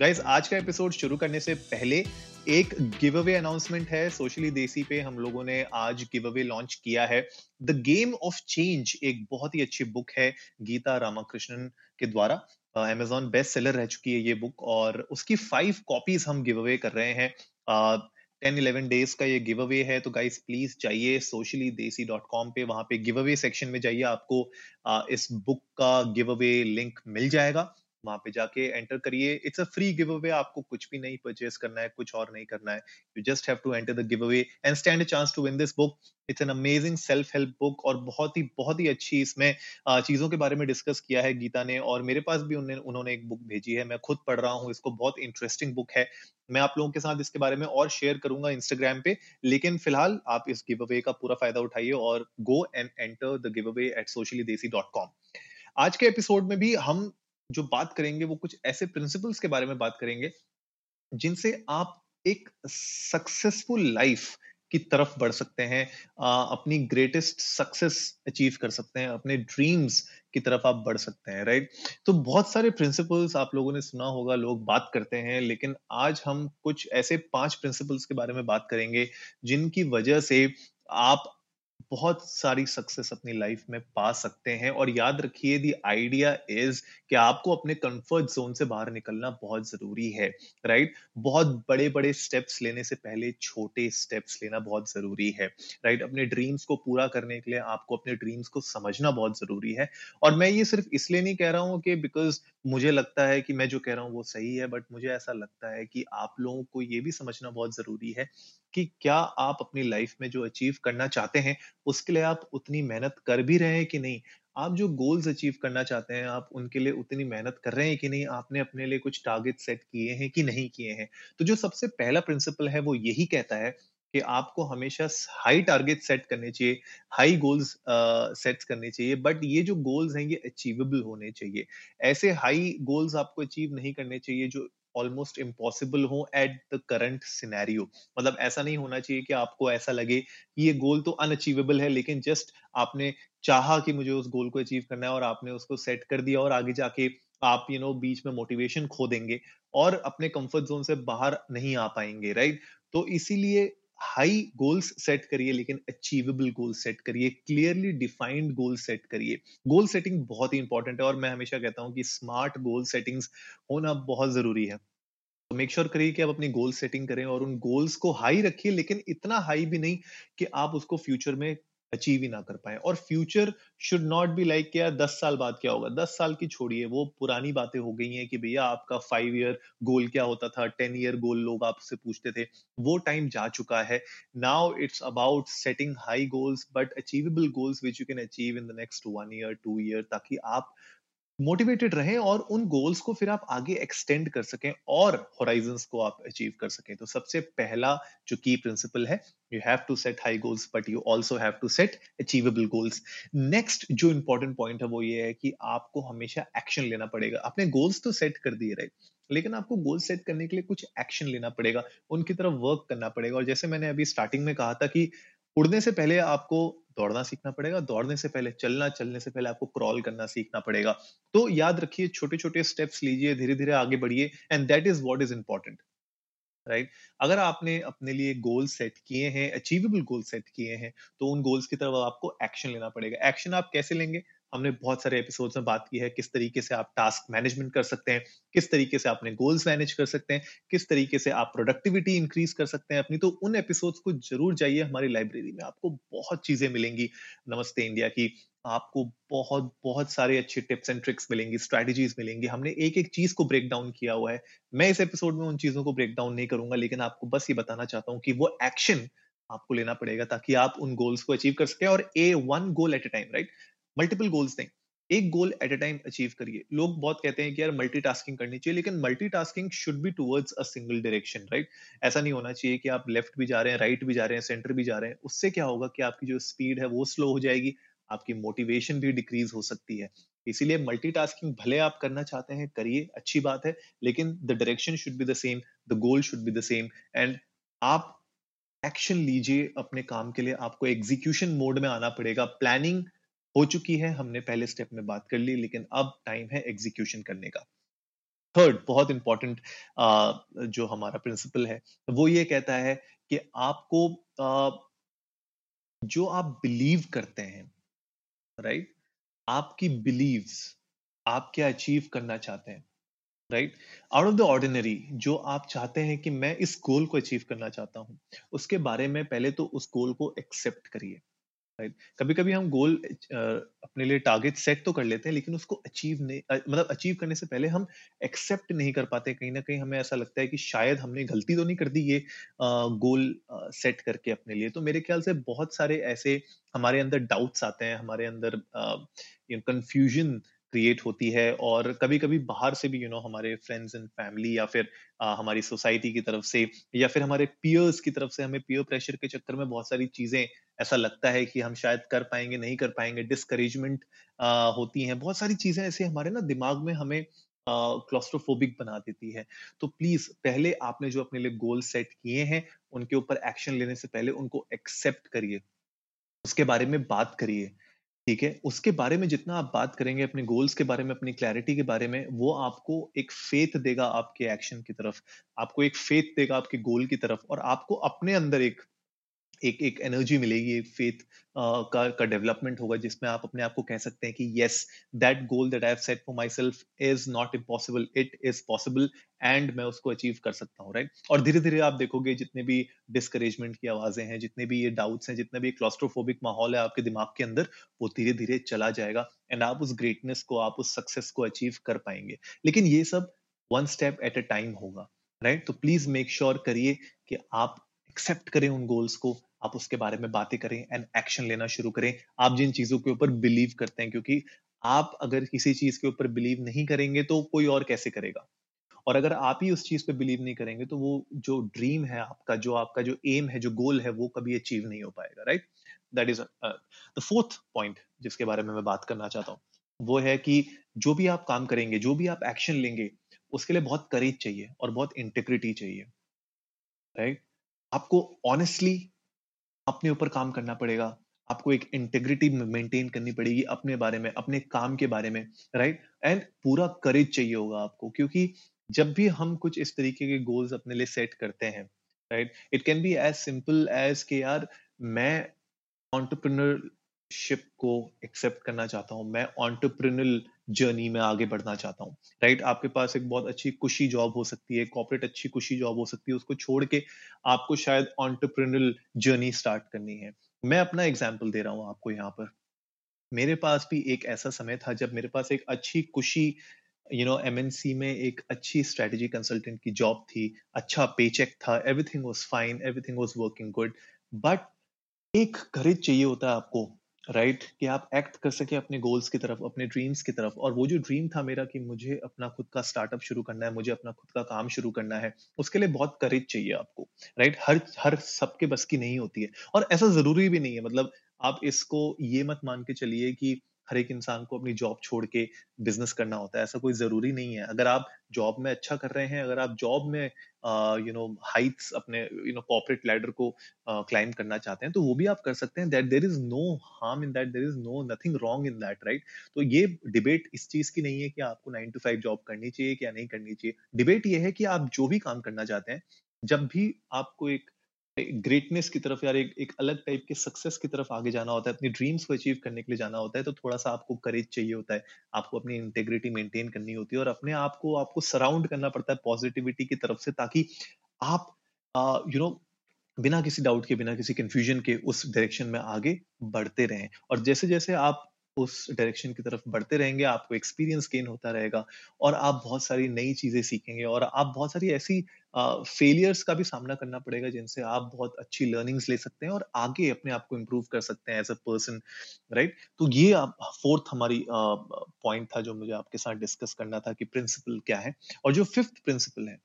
Guys आज का episode शुरू करने से पहले एक गिव अवे अनाउंसमेंट है। सोशली देसी पे हम लोगों ने आज गिव अवे लॉन्च किया है। द गेम ऑफ़ चेंज एक बहुत ही अच्छी बुक है गीता रामाकृष्णन के द्वारा। अमेजॉन बेस्ट सेलर रह चुकी है ये बुक और उसकी फाइव कॉपीज हम गिव अवे कर रहे हैं। टेन इलेवन डेज़ का ये गिव अवे है। तो गाइस प्लीज़ जाइए सोशली देसी डॉट कॉम पे वहाँ पे गिव अवे सेक्शन में जाइए। आपको आ, इस बुक का गिव अवे लिंक मिल जाएगा। वहाँ पे जाके एंटर करिए। It's a free give away आपको कुछ भी नहीं परचेज करना है, कुछ और नहीं करना है। You just have to enter the give away and stand a chance to win this book it's an amazing self help book और बहुत ही बहुत ही अच्छी इसमें चीज़ों के बारे में डिस्कस किया है गीता ने और मेरे पास भी उन्होंने उन्होंने एक बुक भेजी है। मैं खुद पढ़ रहा हूँ, इसको बहुत इंटरेस्टिंग बुक है। मैं आप लोगों के साथ इसके बारे में और शेयर करूँगा इंस्टाग्राम पे, लेकिन फ़िलहाल आप इस गिव अवे का पूरा फ़ायदा उठाइए और go and enter the give away at Socially Desi dot com आज के एपिसोड में भी हम जो बात करेंगे, वो कुछ ऐसे प्रिंसिपल्स के बारे में बात करेंगे, जिनसे आप एक सक्सेसफुल लाइफ की तरफ़ बढ़ सकते हैं अपनी ग्रेटेस्ट सक्सेस अचीव कर सकते हैं, अपने ड्रीम्स की तरफ़ आप बढ़ सकते हैं राइट तो बहुत सारे प्रिंसिपल्स आप लोगों ने सुना होगा, लोग बात करते हैं, लेकिन आज हम कुछ ऐसे पाँच प्रिंसिपल्स के बारे में बात करेंगे, जिनकी वजह से आप बहुत सारी सक्सेस अपनी लाइफ में पा सकते हैं। और याद रखिए दी आइडिया इज़ कि आपको अपने कंफर्ट जोन से बाहर निकलना बहुत ज़रूरी है राइट बहुत बड़े बड़े स्टेप्स लेने से पहले छोटे स्टेप्स लेना बहुत ज़रूरी है राइट अपने ड्रीम्स को पूरा करने के लिए आपको अपने ड्रीम्स को समझना बहुत ज़रूरी है। और मैं ये सिर्फ़ इसलिए नहीं कह रहा हूँ कि बिकॉज़ मुझे लगता है कि मैं जो कह रहा हूँ वो सही है बट मुझे ऐसा लगता है कि आप लोगों को ये भी समझना बहुत ज़रूरी है कि क्या आप अपनी लाइफ में जो अचीव करना चाहते हैं उसके लिए आप उतनी मेहनत कर भी रहे हैं कि नहीं? आप जो गोल्स अचीव करना चाहते हैं, आप उनके लिए उतनी मेहनत कर रहे हैं कि नहीं? आपने अपने लिए कुछ टारगेट सेट किए हैं कि नहीं किए हैं? तो जो सबसे पहला प्रिंसिपल है, वो यही कहता है कि आपको हमेशा हाई टारगेट सेट करने चाहिए हाई गोल्स सेट करने चाहिए बट ये जो गोल्स हैं, ये अचीवेबल होने चाहिए। ऐसे हाई गोल्स आपको अचीव नहीं करने चाहिए, जो ऑलमोस्ट इम्पॉसिबल हो एट द करंट सिनेरियो मतलब ऐसा नहीं होना चाहिए कि आपको ऐसा लगे कि ये गोल तो अनअचीवेबल है लेकिन जस्ट आपने चाहा कि मुझे उस गोल को अचीव करना है और आपने उसको सेट कर दिया और आगे जाके आप यू you नो know, बीच में मोटिवेशन खो देंगे और अपने कंफर्ट जोन से बाहर नहीं आ पाएँगे राइट तो इसीलिए हाई गोल्स सेट करिए, लेकिन अचीवेबल गोल सेट करिए क्लियरली डिफाइंड गोल सेट करिए। गोल सेटिंग बहुत ही इंपॉर्टेंट है और मैं हमेशा कहता हूँ कि स्मार्ट गोल सेटिंग्स होना बहुत ज़रूरी है। तो मेक श्योर करिए कि आप अपनी गोल सेटिंग करें और उन गोल्स को हाई रखिए, लेकिन इतना हाई भी नहीं कि आप उसको फ्यूचर में अचीव ही ना कर पाए। और future should not be like क्या दस साल बाद क्या होगा? दस साल की छोड़िए, वो पुरानी बातें हो गई हैं कि भैया आपका फाइव ईयर गोल क्या होता था? टेन ईयर गोल लोग आपसे पूछते थे। वो टाइम जा चुका है। Now it's about setting high goals but achievable goals which you can achieve in the next one year two year ताकि आप मोटिवेटेड रहें और उन गोल्स को फिर आप आगे एक्सटेंड कर सकें और होराइजंस को आप अचीव कर सकें। तो सबसे पहला जो की प्रिंसिपल है you have to set high goals but you also have to set achievable goals next जो इंपॉर्टेंट पॉइंट है वो ये है कि आपको हमेशा एक्शन लेना पड़ेगा। अपने गोल्स तो सेट कर दिए रहे, लेकिन आपको गोल सेट करने के लिए कुछ एक्शन लेना पड़ेगा, उनकी तरफ़ वर्क करना पड़ेगा। और जैसे मैंने अभी स्टार्टिंग में कहा था कि उड़ने से पहले आपको दौड़ना सीखना पड़ेगा, दौड़ने से पहले, चलना, चलने से पहले आपको क्रॉल करना सीखना पड़ेगा। तो याद रखिए छोटे छोटे स्टेप्स लीजिए धीरे धीरे आगे बढ़िए and that is what is important right अगर आपने अपने लिए गोल सेट किए हैं अचीवेबल गोल सेट किए हैं तो उन गोल्स की तरफ़ आपको एक्शन लेना पड़ेगा। एक्शन आप कैसे लेंगे? हमने बहुत सारे एपिसोड्स में बात की है, किस तरीके से आप टास्क मैनेजमेंट कर सकते हैं, किस तरीके से अपने गोल्स मैनेज कर सकते हैं, किस तरीके से आप प्रोडक्टिविटी इंक्रीज कर सकते हैं अपनी। तो उन एपिसोड्स को ज़रूर जाइए, हमारी लाइब्रेरी में आपको बहुत चीज़ें मिलेंगी। नमस्ते इंडिया की। आपको बहुत बहुत सारे अच्छे टिप्स एंड ट्रिक्स मिलेंगी स्ट्रेटजीज मिलेंगी। हमने एक एक चीज़ को ब्रेक डाउन किया हुआ है। मैं इस एपिसोड में उन चीज़ों को ब्रेक डाउन नहीं करूँगा, लेकिन आपको बस ये बताना चाहता हूँ कि वो एक्शन आपको लेना पड़ेगा ताकि आप उन गोल्स को अचीव कर सके और a one goal at a time right multiple goals नहीं एक goal at a time achieve करिए। लोग बहुत कहते हैं कि यार मल्टीटास्किंग करनी चाहिए, लेकिन multitasking should be towards a single direction right ऐसा नहीं होना चाहिए कि आप लेफ़्ट भी जा रहे हैं राइट right भी जा रहे हैं सेंटर भी जा रहे हैं। उससे क्या होगा कि आपकी जो स्पीड है वो स्लो हो जाएगी, आपकी मोटिवेशन भी डिक्रीज हो सकती है। इसीलिए मल्टीटास्किंग भले आप करना चाहते हैं, करिए, अच्छी बात है, लेकिन the direction should be the same the goal should be the same and आप एक्शन लीजिए अपने काम के लिए। आपको एग्जीक्यूशन मोड में आना पड़ेगा। प्लानिंग हो चुकी है, हमने पहले स्टेप में बात कर ली, लेकिन अब टाइम है एग्जीक्यूशन करने का। थर्ड बहुत इंपॉर्टेंट जो हमारा प्रिंसिपल है, वो ये कहता है कि आपको जो आप बिलीव करते हैं राइट आपकी बिलीव्स आप क्या अचीव करना चाहते हैं right out of the ordinary जो आप चाहते हैं कि मैं इस गोल को अचीव करना चाहता हूँ, उसके बारे में पहले तो उस गोल को एक्सेप्ट करिए। राइट कभी कभी हम गोल अपने लिए टारगेट सेट तो कर लेते हैं, लेकिन उसको अचीव नहीं मतलब अचीव करने से पहले हम एक्सेप्ट नहीं कर पाते, कहीं ना कहीं हमें ऐसा लगता है कि शायद हमने गलती तो नहीं कर दी ये गोल सेट करके अपने लिए। तो मेरे ख्याल से बहुत सारे ऐसे हमारे अंदर डाउट्स आते हैं, हमारे अंदर कंफ्यूजन क्रिएट होती है और कभी कभी बाहर से भी यू you नो know, हमारे फ्रेंड्स एंड फैमिली या फिर आ, हमारी सोसाइटी की तरफ़ से या फिर हमारे पियर्स की तरफ़ से हमें पियर प्रेशर के चक्कर में बहुत सारी चीज़ें ऐसा लगता है कि हम शायद कर पाएँगे नहीं कर पाएँगे डिस्करेजमेंट होती हैं। बहुत सारी चीज़ें ऐसे हमारे ना दिमाग में हमें क्लोस्ट्रोफोबिक बना देती है। तो प्लीज़ पहले आपने जो अपने लिए गोल सेट किए हैं उनके ऊपर एक्शन लेने से पहले उनको एक्सेप्ट करिए। उसके बारे में बात करिए। ठीक है? उसके बारे में जितना आप बात करेंगे, अपने गोल्स के बारे में, अपनी क्लैरिटी के बारे में, वो आपको एक फेथ देगा आपके एक्शन की तरफ़। आपको एक फेथ देगा आपके गोल की तरफ़ और आपको अपने अंदर एक एक एक एनर्जी मिलेगी, एक फेथ का का डेवलपमेंट होगा जिसमें आप अपने आप को कह सकते हैं कि yes that goal that I have set for myself is not impossible it is possible and मैं उसको अचीव कर सकता हूँ राइट right? और धीरे धीरे आप देखोगे जितने भी डिस्करेजमेंट की आवाज़ें हैं, जितने भी ये डाउट्स हैं, जितने भी क्लॉस्ट्रोफोबिक माहौल है आपके दिमाग के अंदर, वो धीरे धीरे चला जाएगा एंड आप उस ग्रेटनेस को, आप उस सक्सेस को अचीव कर पाएँगे लेकिन ये सब one step at a time होगा राइट right? तो प्लीज़ मेक श्योर करिए कि आप एक्सेप्ट करें उन गोल्स को आप उसके बारे में बातें करें एंड एक्शन लेना शुरू करें। आप जिन चीज़ों के ऊपर बिलीव करते हैं, क्योंकि आप अगर किसी चीज़ के ऊपर बिलीव नहीं करेंगे तो कोई और कैसे करेगा? और अगर आप ही उस चीज़ पे बिलीव नहीं करेंगे तो वो जो ड्रीम है आपका, जो आपका जो एम है, जो गोल है, वो कभी अचीव नहीं हो पाएगा right that is the fourth point जिसके बारे में मैं बात करना चाहता हूँ, वो है कि जो भी आप काम करेंगे, जो भी आप एक्शन लेंगे, उसके लिए बहुत करेज चाहिए और बहुत इंटेग्रिटी चाहिए राइट right? आपको ऑनेस्टली अपने ऊपर काम करना पड़ेगा। आपको एक इंटेग्रिटी मेंटेन करनी पड़ेगी अपने बारे में, अपने काम के बारे में राइट एंड पूरा करेज चाहिए होगा आपको, क्योंकि जब भी हम कुछ इस तरीके के गोल्स अपने लिए सेट करते हैं right it can be as simple as के यार, मैं ऑन्टरप्रनर शिप को एक्सेप्ट करना चाहता हूँ, मैं ऑन्टरप्रिनल जर्नी में आगे बढ़ना चाहता हूँ राइट right? आपके पास एक बहुत अच्छी खुशी जॉब हो सकती है कॉपरेट अच्छी खुशी जॉब हो सकती है, उसको छोड़ के आपको शायद ऑन्टरप्रनल जर्नी स्टार्ट करनी है मैं अपना एग्ज़ाम्पल दे रहा हूँ आपको यहाँ पर मेरे पास भी एक ऐसा समय था जब मेरे पास एक अच्छी खुशी यू नो एमएनसी में एक अच्छी स्ट्रेटेजी कंसल्टेंट की जॉब थी अच्छा पेचेक था everything was fine everything was working good but एक करेज चाहिए होता है आपको राइट right? कि आप एक्ट कर सके अपने गोल्स की तरफ़, अपने ड्रीम्स की तरफ़ और वो जो ड्रीम था मेरा कि मुझे अपना खुद का स्टार्टअप शुरू करना है, मुझे अपना खुद का काम शुरू करना है, उसके लिए बहुत करेज चाहिए आपको राइट right? हर हर सबके बस की नहीं होती है और ऐसा ज़रूरी भी नहीं है मतलब आप इसको ये मत मान के चलिए कि हर एक इंसान को अपनी जॉब छोड़ के बिज़नेस करना होता है ऐसा कोई ज़रूरी नहीं है। अगर आप जॉब में अच्छा कर रहे हैं अगर आप जॉब में यू नो हाइट्स अपने यू नो कॉर्पोरेट लैडर को क्लाइम uh, करना चाहते हैं तो वो भी आप कर सकते हैं। That there is no harm in that there is no nothing wrong in that right तो ये डिबेट इस चीज़ की नहीं है कि आपको नाइन टू फाइव जॉब करनी चाहिए या नहीं करनी चाहिए। डिबेट ये है कि आप जो भी काम करना चाहते हैं जब भी आपको एक ग्रेटनेस की तरफ़ यार एक, एक अलग टाइप के सक्सेस की तरफ़ आगे जाना होता है अपनी ड्रीम्स को अचीव करने के लिए जाना होता है तो थोड़ा सा आपको करेज चाहिए होता है आपको अपनी इंटेग्रिटी मेंटेन करनी होती है और अपने आप को आपको सराउंड करना पड़ता है पॉजिटिविटी की तरफ़ से ताकि आप यू नो बिना किसी डाउट के बिना किसी कंफ्यूजन के उस डायरेक्शन में आगे बढ़ते रहें। और जैसे जैसे आप उस डायरेक्शन की तरफ़ बढ़ते रहेंगे आपको एक्सपीरियंस गेन होता रहेगा और आप बहुत सारी नई चीज़ें सीखेंगे और आप बहुत सारी ऐसी फेलियर्स का भी सामना करना पड़ेगा जिनसे आप बहुत अच्छी लर्निंग्स ले सकते हैं और आगे अपने आप को इम्प्रूव कर सकते हैं एज अ पर्सन राइट तो ये फोर्थ हमारी पॉइंट uh, था जो मुझे आपके साथ डिस्कस करना था कि प्रिंसिपल क्या है और जो फिफ्थ प्रिंसिपल है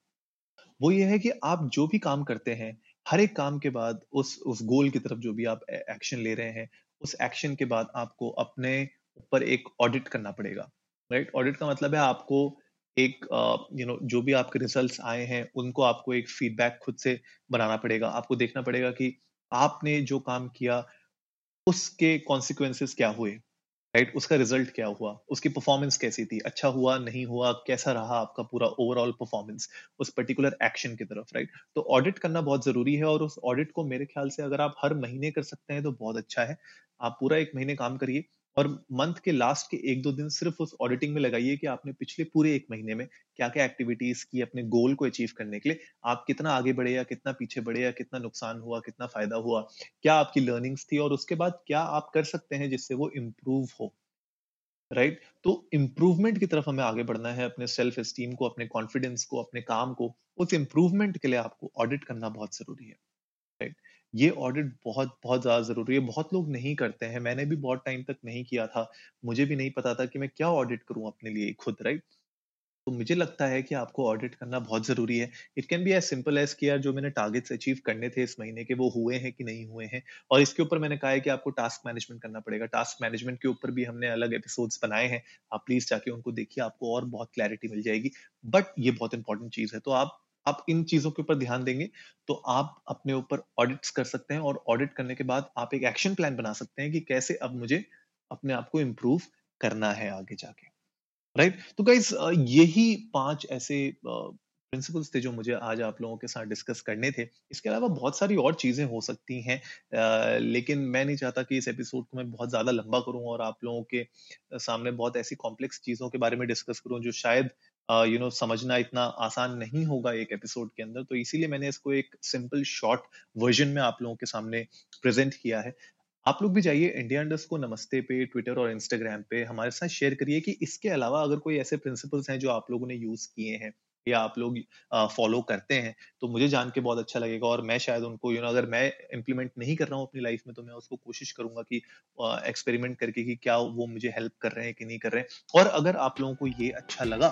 वो ये है कि आप जो भी काम करते हैं हर एक काम के बाद उस उस गोल की तरफ़ जो भी आप एक्शन ले रहे हैं उस एक्शन के बाद आपको अपने ऊपर एक ऑडिट करना पड़ेगा राइट right? ऑडिट का मतलब है आपको एक यू नो जो भी आपके रिजल्ट्स आए हैं, उनको आपको एक फीडबैक खुद से बनाना पड़ेगा। आपको देखना पड़ेगा कि आपने जो काम किया, उसके कॉन्सिक्वेंसेस क्या हुए राइट उसका रिज़ल्ट क्या हुआ? उसकी परफॉर्मेंस कैसी थी? अच्छा हुआ, नहीं हुआ? कैसा रहा आपका पूरा ओवरऑल परफॉर्मेंस उस पर्टिकुलर एक्शन की तरफ़ राइट तो ऑडिट करना बहुत ज़रूरी है और उस ऑडिट को मेरे ख्याल से अगर आप हर महीने कर सकते हैं तो बहुत अच्छा है। आप पूरा एक महीने काम करिए। और मंथ के लास्ट के एक दो दिन सिर्फ़ उस ऑडिटिंग में लगाइए कि आपने पिछले पूरे एक महीने में क्या क्या एक्टिविटीज़ की अपने गोल को अचीव करने के लिए आप कितना आगे बढ़े या कितना पीछे बढ़े या कितना नुकसान हुआ, कितना फ़ायदा हुआ, क्या आपकी लर्निंग्स थी और उसके बाद क्या आप कर सकते हैं जिससे वो इम्प्रूव हो राइट right? तो इम्प्रूवमेंट की तरफ़ हमें आगे बढ़ना है, अपने सेल्फ एस्टीम को, अपने कॉन्फिडेंस को, अपने काम को उस इम्प्रूवमेंट के लिए आपको ऑडिट करना बहुत ज़रूरी है? ये ऑडिट बहुत बहुत ज़्यादा ज़रूरी है। बहुत लोग नहीं करते हैं। मैंने भी बहुत टाइम तक नहीं किया था। मुझे भी नहीं पता था कि मैं क्या ऑडिट करूँ अपने लिए खुद राइट तो मुझे लगता है कि आपको ऑडिट करना बहुत ज़रूरी है। It can be as simple as कि यार जो मैंने टारगेट्स अचीव करने थे इस महीने के, वो हुए हैं कि नहीं हुए हैं? और इसके ऊपर मैंने कहा है कि आपको टास्क मैनेजमेंट करना पड़ेगा। टास्क मैनेजमेंट के ऊपर भी हमने अलग एपिसोड्स बनाए हैं। आप प्लीज़ जाके उनको देखिए, आपको और बहुत क्लैरिटी मिल जाएगी। बट ये बहुत इंपॉर्टेंट चीज़ है। तो आप आप इन चीज़ों के ऊपर ध्यान देंगे तो आप अपने ऊपर ऑडिट्स कर सकते हैं और ऑडिट करने के बाद आप एक एक्शन प्लान बना सकते हैं कि कैसे अब मुझे अपने आप को इम्प्रूव करना है आगे जाके राइट right? तो गाइज़ यही पाँच ऐसे प्रिंसिपल्स थे जो मुझे आज आप लोगों के साथ डिस्कस करने थे इसके अलावा बहुत सारी और चीज़ें हो सकती हैं लेकिन मैं नहीं चाहता कि इस एपिसोड को मैं बहुत ज़्यादा लंबा करूँ और आप लोगों के सामने बहुत ऐसी कॉम्प्लेक्स चीज़ों के बारे में डिस्कस करूँ जो शायद यू नो समझना इतना आसान नहीं होगा एक एपिसोड के अंदर तो इसीलिए मैंने इसको एक सिंपल शॉर्ट वर्जन में आप लोगों के सामने प्रेजेंट किया है। आप लोग भी जाइए इंडिया इंडस्ट को नमस्ते पे ट्विटर और इंस्टाग्राम पे, हमारे साथ शेयर करिए कि इसके अलावा अगर कोई ऐसे प्रिंसिपल्स हैं जो आप लोगों ने यूज़ किए हैं या आप लोग फॉलो करते हैं तो मुझे जान के बहुत अच्छा लगेगा और मैं शायद उनको यू नो अगर मैं इम्प्लीमेंट नहीं कर रहा हूँ अपनी लाइफ में तो मैं उसको कोशिश करूँगा कि एक्सपेरिमेंट करके कि क्या वो मुझे हेल्प कर रहे हैं कि नहीं कर रहे हैं। और अगर आप लोगों को ये अच्छा लगा